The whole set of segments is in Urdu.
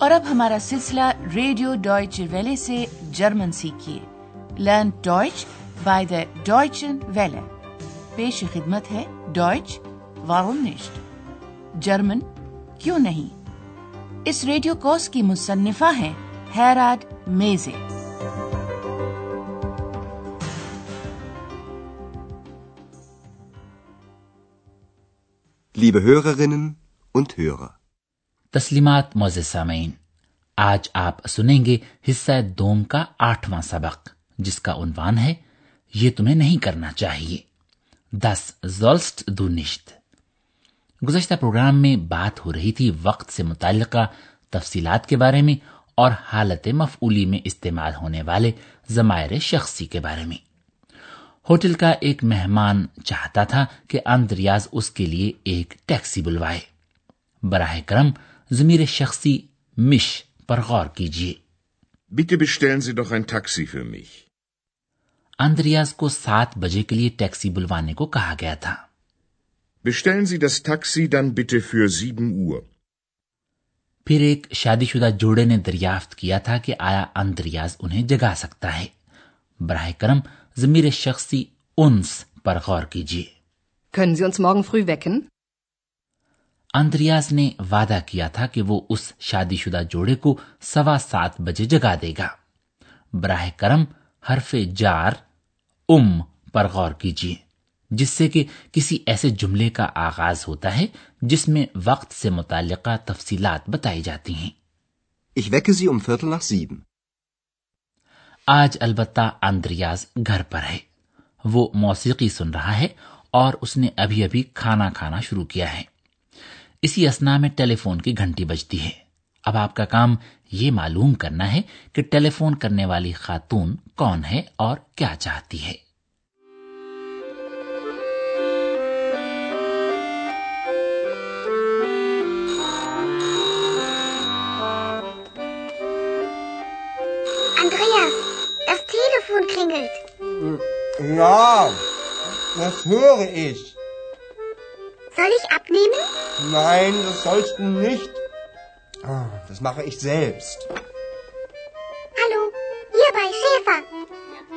اور اب ہمارا سلسلہ ریڈیو ڈوائچ ویلے سے German سیکھیے۔ Learn Deutsch by the Deutschen Welle. پیش خدمت ہے ڈوائچ وارنسٹ جرمن، کیوں نہیں؟ اس ریڈیو کورس کی مصنفہ ہیں ہیراڈ میزے۔ Liebe Hörerinnen und Hörer تسلیمات موز سامعین، آج آپ سنیں گے حصہ دوم کا آٹھواں سبق، جس کا عنوان ہے، یہ تمہیں نہیں کرنا چاہیے۔ دس زولسٹ دو نشت۔ گزشتہ پروگرام میں بات ہو رہی تھی وقت سے متعلقہ تفصیلات کے بارے میں اور حالت مفعولی میں استعمال ہونے والے ضمائر شخصی کے بارے میں۔ ہوٹل کا ایک مہمان چاہتا تھا کہ اندریاز اس کے لیے ایک ٹیکسی بلوائے۔ براہ کرم ضمیر شخصی مش پر غور کیجیے اندریاز کو سات بجے کے لیے ٹیکسی بلوانے کو کہا گیا تھا۔ پھر ایک شادی شدہ جوڑے نے دریافت کیا تھا کہ آیا اندریاز انہیں جگا سکتا ہے۔ براہ کرم ضمیر شخصی انس پر غور کیجیے۔ Können Sie uns morgen früh wecken? Andreas نے وعدہ کیا تھا کہ وہ اس شادی شدہ جوڑے کو سوا سات بجے جگا دے گا۔ براہ کرم حرف جار ام پر غور کیجیے جس سے کہ کسی ایسے جملے کا آغاز ہوتا ہے جس میں وقت سے متعلقہ تفصیلات بتائی جاتی ہیں۔ Ich wecke sie um nach آج البتہ آندریاز گھر پر ہے۔ وہ موسیقی سن رہا ہے اور اس نے ابھی ابھی کھانا کھانا شروع کیا ہے۔ اسی اسنا میں ٹیلی فون کی گھنٹی بجتی ہے۔ اب آپ کا کام یہ معلوم کرنا ہے کہ ٹیلی فون کرنے والی خاتون کون ہے اور کیا چاہتی ہے۔ äh, Ja, das höre ich. Soll ich abnehmen? Nein, das sollst du nicht. Das mache ich selbst. Hallo, hier bei Schäfer.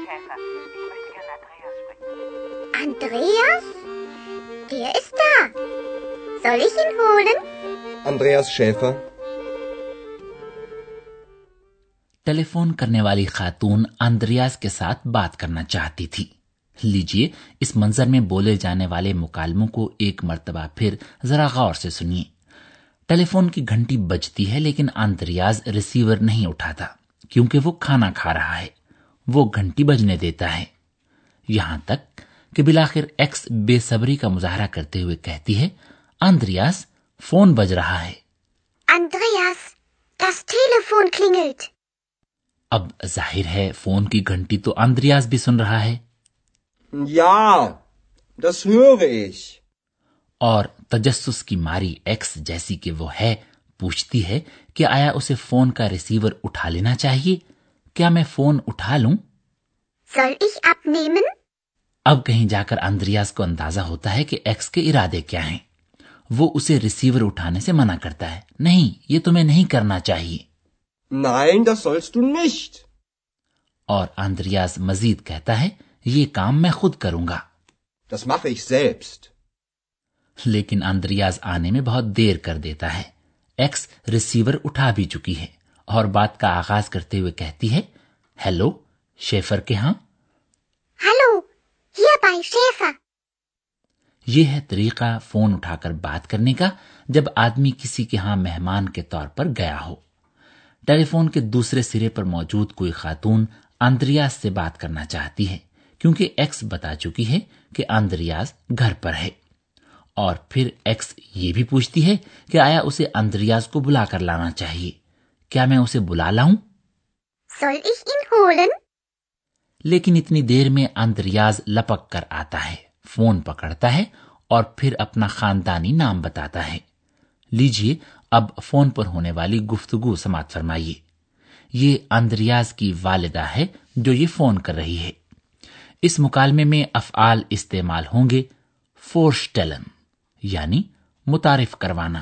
Schäfer, ich möchte gerne Andreas sprechen. Andreas? Der ist da. Soll ich ihn holen? Andreas Schäfer. Telephone کرنے والی خاتون اندریاس کے ساتھ بات کرنا چاہتی تھی لیجیے اس منظر میں بولے جانے والے مکالموں کو ایک مرتبہ پھر ذرا غور سے سنیے۔ ٹیلی فون کی گھنٹی بجتی ہے لیکن آندریاز ریسیور نہیں اٹھاتا کیونکہ وہ کھانا کھا رہا ہے۔ وہ گھنٹی بجنے دیتا ہے۔ یہاں تک کہ بلاخر ایکس بے صبری کا مظاہرہ کرتے ہوئے کہتی ہے آندریاز فون بج رہا ہے۔ اب ظاہر ہے فون کی گھنٹی تو آندریاز بھی سن رہا ہے۔ یا دس höre اور تجسس کی ماری ایکس جیسی کہ وہ ہے پوچھتی ہے کہ آیا اسے فون کا ریسیور اٹھا لینا چاہیے؟ کیا میں فون اٹھا لوں؟ اب کہیں جا کر اندریاز کو اندازہ ہوتا ہے کہ ایکس کے ارادے کیا ہیں۔ وہ اسے ریسیور اٹھانے سے منع کرتا ہے۔ نہیں یہ تمہیں نہیں کرنا چاہیے۔ Nein, اور اندریاز مزید کہتا ہے یہ کام میں خود کروں گا۔ Das mache ich selbst. لیکن اندریاز آنے میں بہت دیر کر دیتا ہے۔ ایکس ریسیور اٹھا بھی چکی ہے اور بات کا آغاز کرتے ہوئے کہتی ہے ہیلو شیفر کے ہاں؟ Hello Schäfer. یہ ہے طریقہ فون اٹھا کر بات کرنے کا جب آدمی کسی کے ہاں مہمان کے طور پر گیا ہو۔ ٹیلی فون کے دوسرے سرے پر موجود کوئی خاتون اندریاز سے بات کرنا چاہتی ہے۔ کیونکہ ایکس بتا چکی ہے کہ اندریاز گھر پر ہے۔ اور پھر ایکس یہ بھی پوچھتی ہے کہ آیا اسے اندریاز کو بلا کر لانا چاہیے۔ کیا میں اسے بلا لاؤں؟ لیکن اتنی دیر میں اندریاز لپک کر آتا ہے فون پکڑتا ہے اور پھر اپنا خاندانی نام بتاتا ہے۔ لیجیے اب فون پر ہونے والی گفتگو سماعت فرمائیے۔ یہ اندریاز کی والدہ ہے جو یہ فون کر رہی ہے۔ اس مکالمے میں افعال استعمال ہوں گے فورش ٹیلن یعنی متعارف کروانا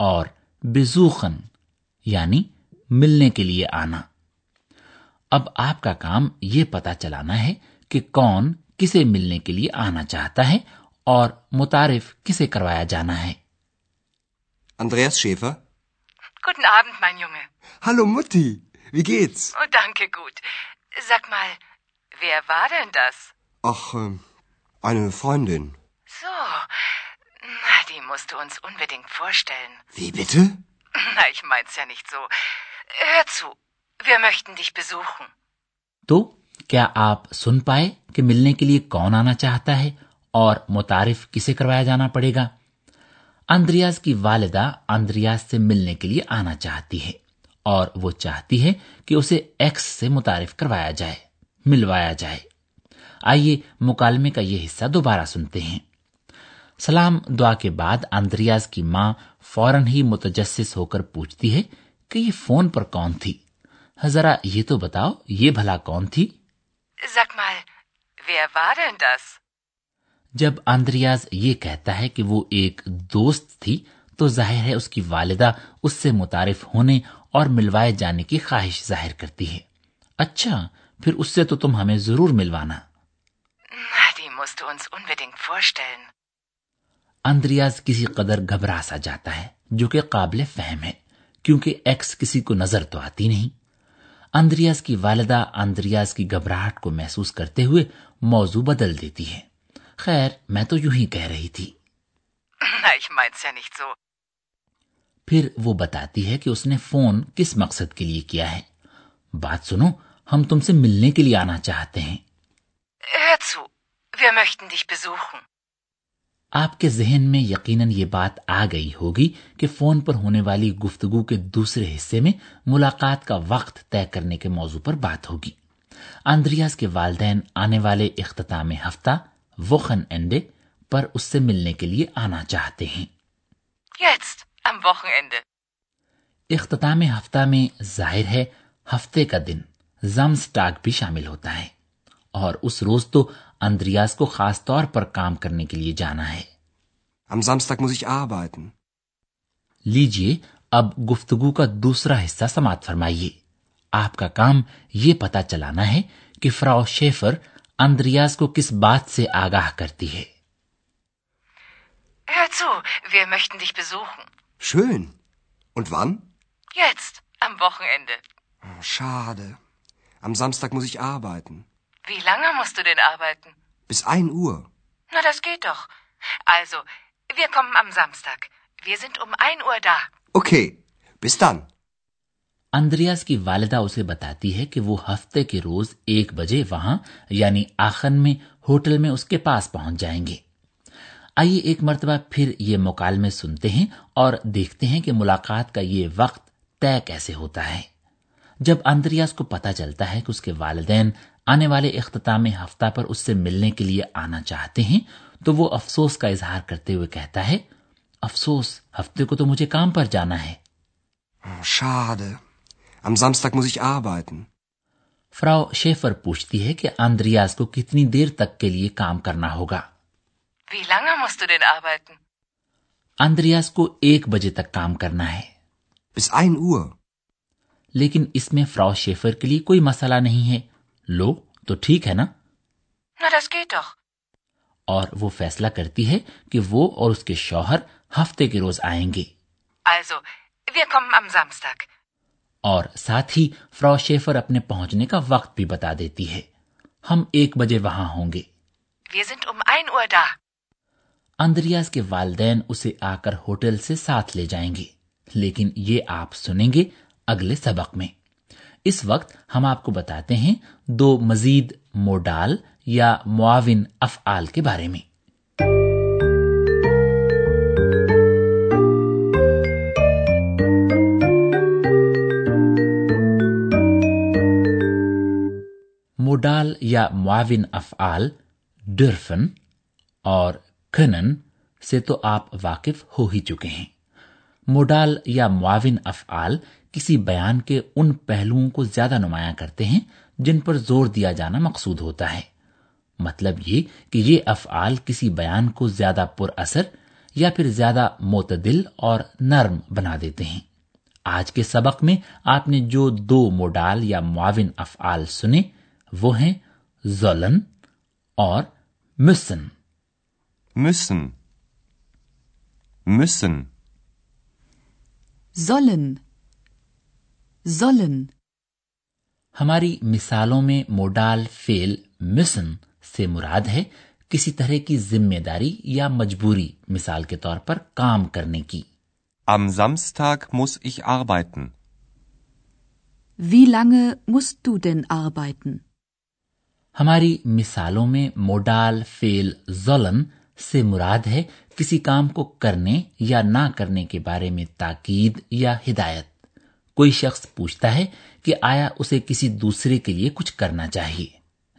اور بزوخن یعنی ملنے کے لیے آنا اب آپ کا کام یہ پتا چلانا ہے کہ کون کسے ملنے کے لیے آنا چاہتا ہے اور متعارف کسے کروایا جانا ہے Andreas Schäfer. Guten Abend, mein Junge. Hallo Mutti, wie geht's? Oh, danke gut. Sag mal, Wer war denn das? Ach, ähm, eine Freundin. So. Na, die musst du uns unbedingt vorstellen. Wie bitte? Na, ich mein's ja nicht so. Hör zu, wir möchten dich besuchen. Du, کیا آپ سن پائے کہ ملنے کے لیے کون آنا چاہتا ہے اور متعارف کسے کروایا جانا پڑے گا اندریاز کی والدہ اندریاز سے ملنے کے لیے آنا چاہتی ہے اور وہ چاہتی ہے کہ اسے ایکس سے متعارف کروایا جائے ملوایا جائے۔ آئیے مکالمے کا یہ حصہ دوبارہ سنتے ہیں۔ سلام دعا کے بعد اندریاز کی ماں فوراً ہی متجسس ہو کر پوچھتی ہے کہ یہ فون پر کون تھی؟ ہاں، ذرا یہ تو بتاؤ یہ بھلا کون تھی؟ جب آندریاز یہ کہتا ہے کہ وہ ایک دوست تھی تو ظاہر ہے اس کی والدہ اس سے متعارف ہونے اور ملوائے جانے کی خواہش ظاہر کرتی ہے۔ اچھا پھر اس سے تو تم ہمیں ضرور ملوانا۔ اندریاز کسی قدر گھبرا سا جاتا ہے جو کہ قابل فہم ہے کیونکہ ایکس کسی کو نظر تو آتی نہیں۔ اندریاز کی والدہ اندریاز کی گھبراہٹ کو محسوس کرتے ہوئے موضوع بدل دیتی ہے۔ خیر میں تو یوں ہی کہہ رہی تھی۔ پھر وہ بتاتی ہے کہ اس نے فون کس مقصد کے لیے کیا ہے۔ بات سنو ہم تم سے ملنے کے لیے آنا چاہتے ہیں۔ آپ کے ذہن میں یقیناً یہ بات آ گئی ہوگی کہ فون پر ہونے والی گفتگو کے دوسرے حصے میں ملاقات کا وقت طے کرنے کے موضوع پر بات ہوگی۔ آندریاز کے والدین آنے والے اختتام ہفتہ وخن اینڈے پر اس سے ملنے کے لیے آنا چاہتے ہیں۔ Jetzt, am اختتام ہفتہ میں ظاہر ہے ہفتے کا دن۔ زمسٹاگ بھی شامل ہوتا ہے اور اس روز تو اندریاز کو خاص طور پر کام کرنے کے لیے جانا ہے لیجیے اب گفتگو کا دوسرا حصہ سماعت فرمائیے آپ کا کام یہ پتا چلانا ہے کہ فراو شیفر اندریاز کو کس بات سے آگاہ کرتی ہے Schön. Und wann? Jetzt, am Wochenende. Oh, schade. Am Samstag muss ich arbeiten. Wie lange musst du denn arbeiten? Bis ein Uhr. Na, das geht doch. Also, wir kommen am Samstag. Wir sind um ein Uhr da. Okay, bis dann. Andreas کی والدہ اسے بتاتی ہے کہ وہ ہفتے کے روز ایک بجے وہاں یعنی آخن میں ہوٹل میں اس کے پاس پہنچ جائیں گے آئیے ایک مرتبہ پھر یہ مکالمے سنتے ہیں اور دیکھتے ہیں کہ ملاقات کا یہ وقت طے کیسے ہوتا ہے جب اندریاس کو پتا چلتا ہے کہ اس کے والدین آنے والے اختتام ہفتہ پر اس سے ملنے کے لیے آنا چاہتے ہیں تو وہ افسوس کا اظہار کرتے ہوئے کہتا ہے افسوس ہفتے کو تو مجھے کام پر جانا ہے۔ فراؤ شیفر پوچھتی ہے کہ آندریاز کو کتنی دیر تک کے لیے کام کرنا ہوگا۔ آندریاز کو ایک بجے تک کام کرنا ہے۔ Bis 1 Uhr. لیکن اس میں فراؤ شیفر کے لیے کوئی مسئلہ نہیں ہے۔ لو تو ٹھیک ہے نا؟ اور وہ فیصلہ کرتی ہے کہ وہ اور اس کے شوہر ہفتے کے روز آئیں گے۔ اور ساتھ ہی فراو شیفر اپنے پہنچنے کا وقت بھی بتا دیتی ہے۔ ہم ایک بجے وہاں ہوں گے۔ اندریاز کے والدین اسے آ کر ہوٹل سے ساتھ لے جائیں گے۔ لیکن یہ آپ سنیں گے اگلے سبق میں۔ اس وقت ہم آپ کو بتاتے ہیں دو مزید موڈال یا معاون افعال کے بارے میں۔ موڈال یا معاون افعال ڈرفن اور کنن سے تو آپ واقف ہو ہی چکے ہیں۔ موڈال یا معاون افعال کسی بیان کے ان پہلوؤں کو زیادہ نمایاں کرتے ہیں جن پر زور دیا جانا مقصود ہوتا ہے۔ مطلب یہ کہ یہ افعال کسی بیان کو زیادہ پر اثر یا پھر زیادہ معتدل اور نرم بنا دیتے ہیں۔ آج کے سبق میں آپ نے جو دو موڈال یا معاون افعال سنے، وہ ہیں زولن اور مسن۔ مسن۔ مسن۔ Sollen. Sollen. ہماری مثالوں میں موڈال فیل مسن سے مراد ہے کسی طرح کی ذمہ داری یا مجبوری مثال کے طور پر کام کرنے کی am Samstag muss ich arbeiten. Wie lange musst du denn arbeiten? ہماری مثالوں میں موڈال فیل زولن سے مراد ہے کسی کام کو کرنے یا نہ کرنے کے بارے میں تاکید یا ہدایت۔ کوئی شخص پوچھتا ہے کہ آیا اسے کسی دوسرے کے لیے کچھ کرنا چاہیے۔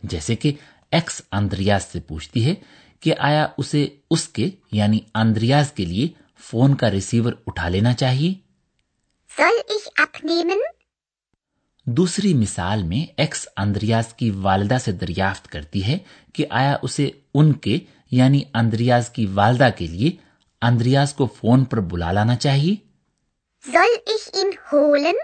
جیسے کہ ایکس اندریاز سے پوچھتی ہے کہ آیا اسے اس کے یعنی اندریاز کے لیے فون کا ریسیور اٹھا لینا چاہیے? دوسری مثال میں ایکس اندریاز کی والدہ سے دریافت کرتی ہے کہ آیا اسے ان کے یعنی اندریاز کی والدہ کے لیے اندریاز کو فون پر بلا لانا چاہیے Soll ich ihn holen?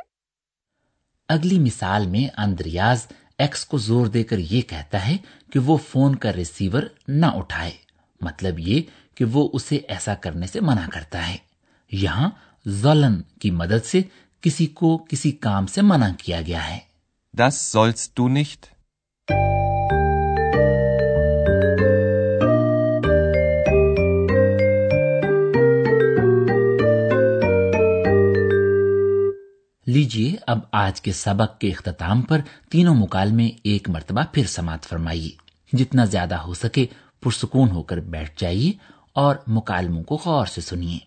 اگلی مثال میں اندریاز ایکس کو زور دے کر یہ کہتا ہے کہ وہ فون کا ریسیور نہ اٹھائے مطلب یہ کہ وہ اسے ایسا کرنے سے منع کرتا ہے یہاں زولن کی مدد سے کسی کو کسی کام سے منع کیا گیا ہے Das sollst du nicht. لیجیے اب آج کے سبق کے اختتام پر تینوں مکالمے ایک مرتبہ پھر سماعت فرمائیے۔ جتنا زیادہ ہو سکے پرسکون ہو کر بیٹھ جائیے اور مکالموں کو غور سے سنیے۔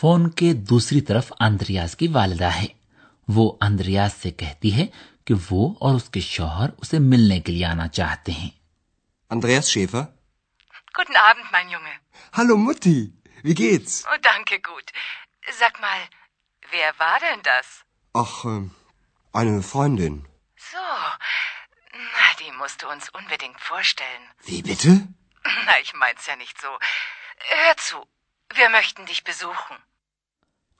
Phone کے دوسری طرف اندریاز کی والدہ ہے وہ اندریاز سے کہتی ہے کہ وہ اور اس کے شوہر اسے ملنے کے لیے آنا چاہتے ہیں Andreas Schäfer? Guten Abend, mein Junge. Hallo Mutti, wie geht's? Oh, danke, gut. Sag mal, wer war denn das? Ach, ähm, eine Freundin. So, na, die musst du uns unbedingt vorstellen. Wie bitte? Na, ich mein's ja nicht so. Hör zu, wir möchten dich besuchen.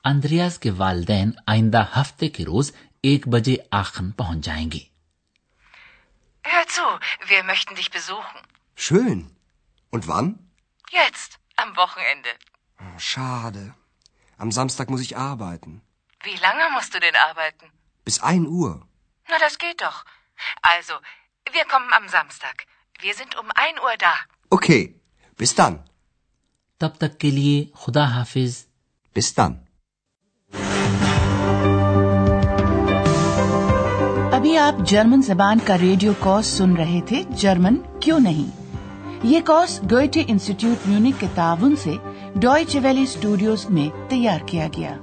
Andreas کے والدین آئندہ ہفتے کے روز ایک بجے آخن پہنچ جائیں گے Hör zu, wir möchten dich besuchen. Schön. Und wann? Jetzt, am Wochenende. Oh, schade. Am Samstag muss ich arbeiten. Wie lange musst du denn arbeiten? Bis 1 Uhr. Na, das geht doch. Also, wir kommen am Samstag. Wir sind um 1 Uhr da. Okay, bis dann. تب تک کے لیے خدا حافظ۔ پستان۔ ابھی آپ جرمن زبان کا ریڈیو کورس سن رہے تھے جرمن کیوں نہیں؟ یہ کورس ڈوئٹے انسٹیٹیوٹ میونک کے تعاون سے ڈوی ویلی اسٹوڈیوز میں تیار کیا گیا۔